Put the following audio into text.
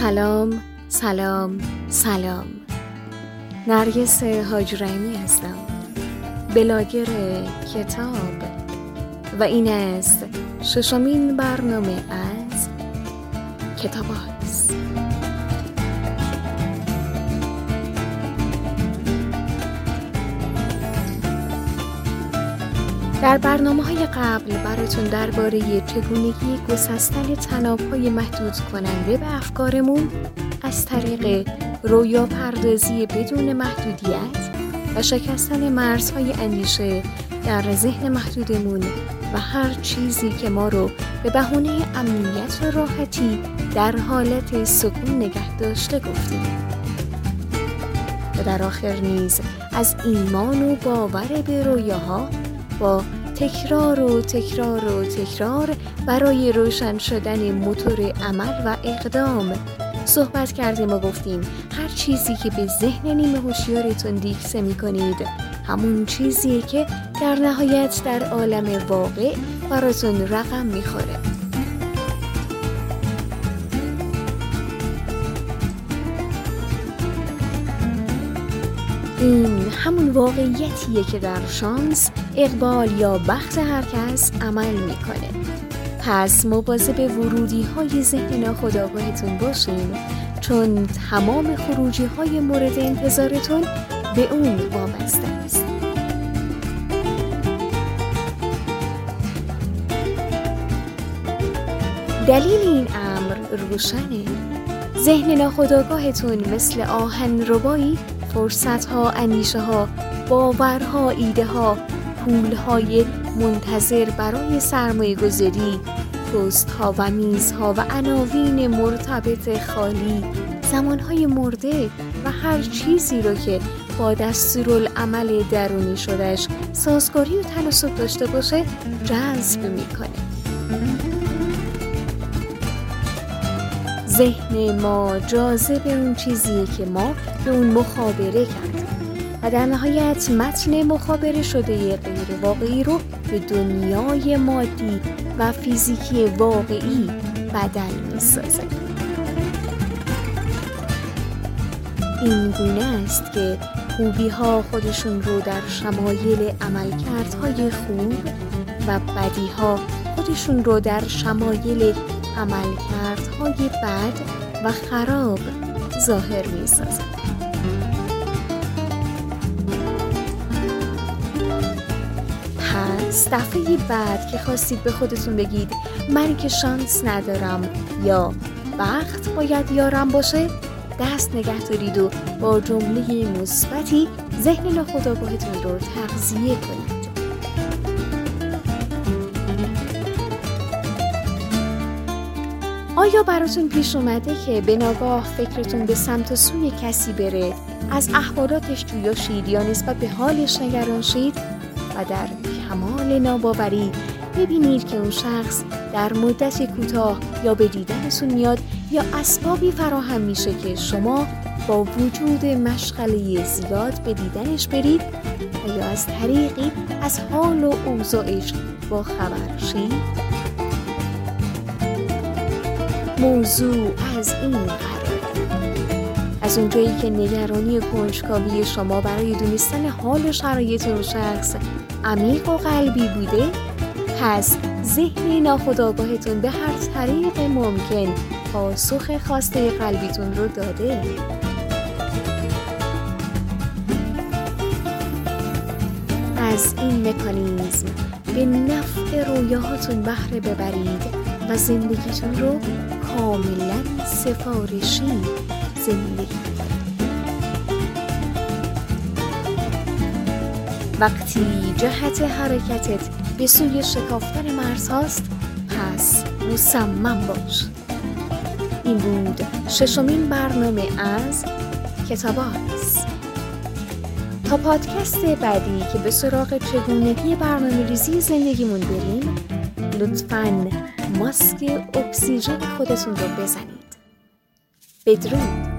سلام سلام سلام. نرگس حاجرمی هستم. بلاگر کتاب. و این است ششمین برنامه از کتاب در برنامه های قبل براتون درباره چگونگی گسستن تناب های محدود کننده به افکارمون از طریق رویا پردازی بدون محدودیت و شکستن مرزهای اندیشه در ذهن محدودمون و هر چیزی که ما رو به بهونه امنیت و راحتی در حالت سکون نگه داشته گفتیم و در آخر نیز از ایمان و باور به رویاها با تکرار و تکرار و تکرار برای روشن شدن موتور عمل و اقدام صحبت کردیم و گفتیم هر چیزی که به ذهن نیمه هوشیارتون دیکسه می کنید همون چیزیه که در نهایت در عالم واقع براتون رقم می‌خوره. این همون واقعیتیه که در شانس اقبال یا بخت هر کس عمل می‌کنه. پس مواظب ورودی های ذهن ناخداگاهتون باشین چون تمام خروجی های مورد انتظارتون به اون وابسته است. دلیل این امر روشنه. ذهن ناخداگاهتون مثل آهن ربایی فرصت ها انیشه ها باورها ایده ها پول های منتظر برای سرمایه گذاری پست ها و میز ها و عناوین مرتبط خالی. زمان های مرده و هر چیزی رو که با دستورالعمل درونی شدش سازگاری و تناسب داشته باشه جذب می‌کنه. ذهن ما جاذب اون چیزیه که ما به اون مخابره کردیم. و در نهایت متن مخابره شده غیر واقعی رو به دنیای مادی و فیزیکی واقعی بدل می‌سازه. این گونه است که خوبی ها خودشون رو در شمایل عملکردهای خوب و بدی ها خودشون رو در شمایل عملکردهای بد و خراب ظاهر می سازد. پس دفعه بعد که خواستید به خودتون بگید من که شانس ندارم یا وقت باید یارم باشه دست نگه دارید و با جمله مثبتی ذهن ناخودآگاهتون رو تغذیه کنید آیا براتون پیش اومده که به ناگاه فکرتون به سمت و سوی کسی بره؟ از احوالاتش جویاشید یا نسبت به حالش نگران شید؟ و در کمال ناباوری ببینید که اون شخص در مدت کوتاه یا به دیدنتون میاد یا اسبابی فراهم میشه که شما با وجود مشغله زیاد به دیدنش برید و یا از طریقی از حال و اوضاعش با خبر شید؟ موضوع از این قرار. از اونجایی که نگرانی کنجکاوی شما برای دونستن حال شرایط اون شخص عمیق و قلبی بوده پس ذهن ناخودآگاهتون به هر طریق ممکن پاسخ خواسته قلبیتون رو داده. از این مکانیزم به نفع رویاهاتون بهره ببرید. و زندگیتون رو کاملا سفارشی زندگی. وقتی جهت حرکتت به سوی شکافتن مرز هاست پس مصمم باش. این بود ششمین برنامه از کتابات تا پادکست بعدی که به سراغ چگونگی برنامه ریزی زندگیمون بریم لطفاً ماسک اکسیژن خودتون رو بزنید. بدرود.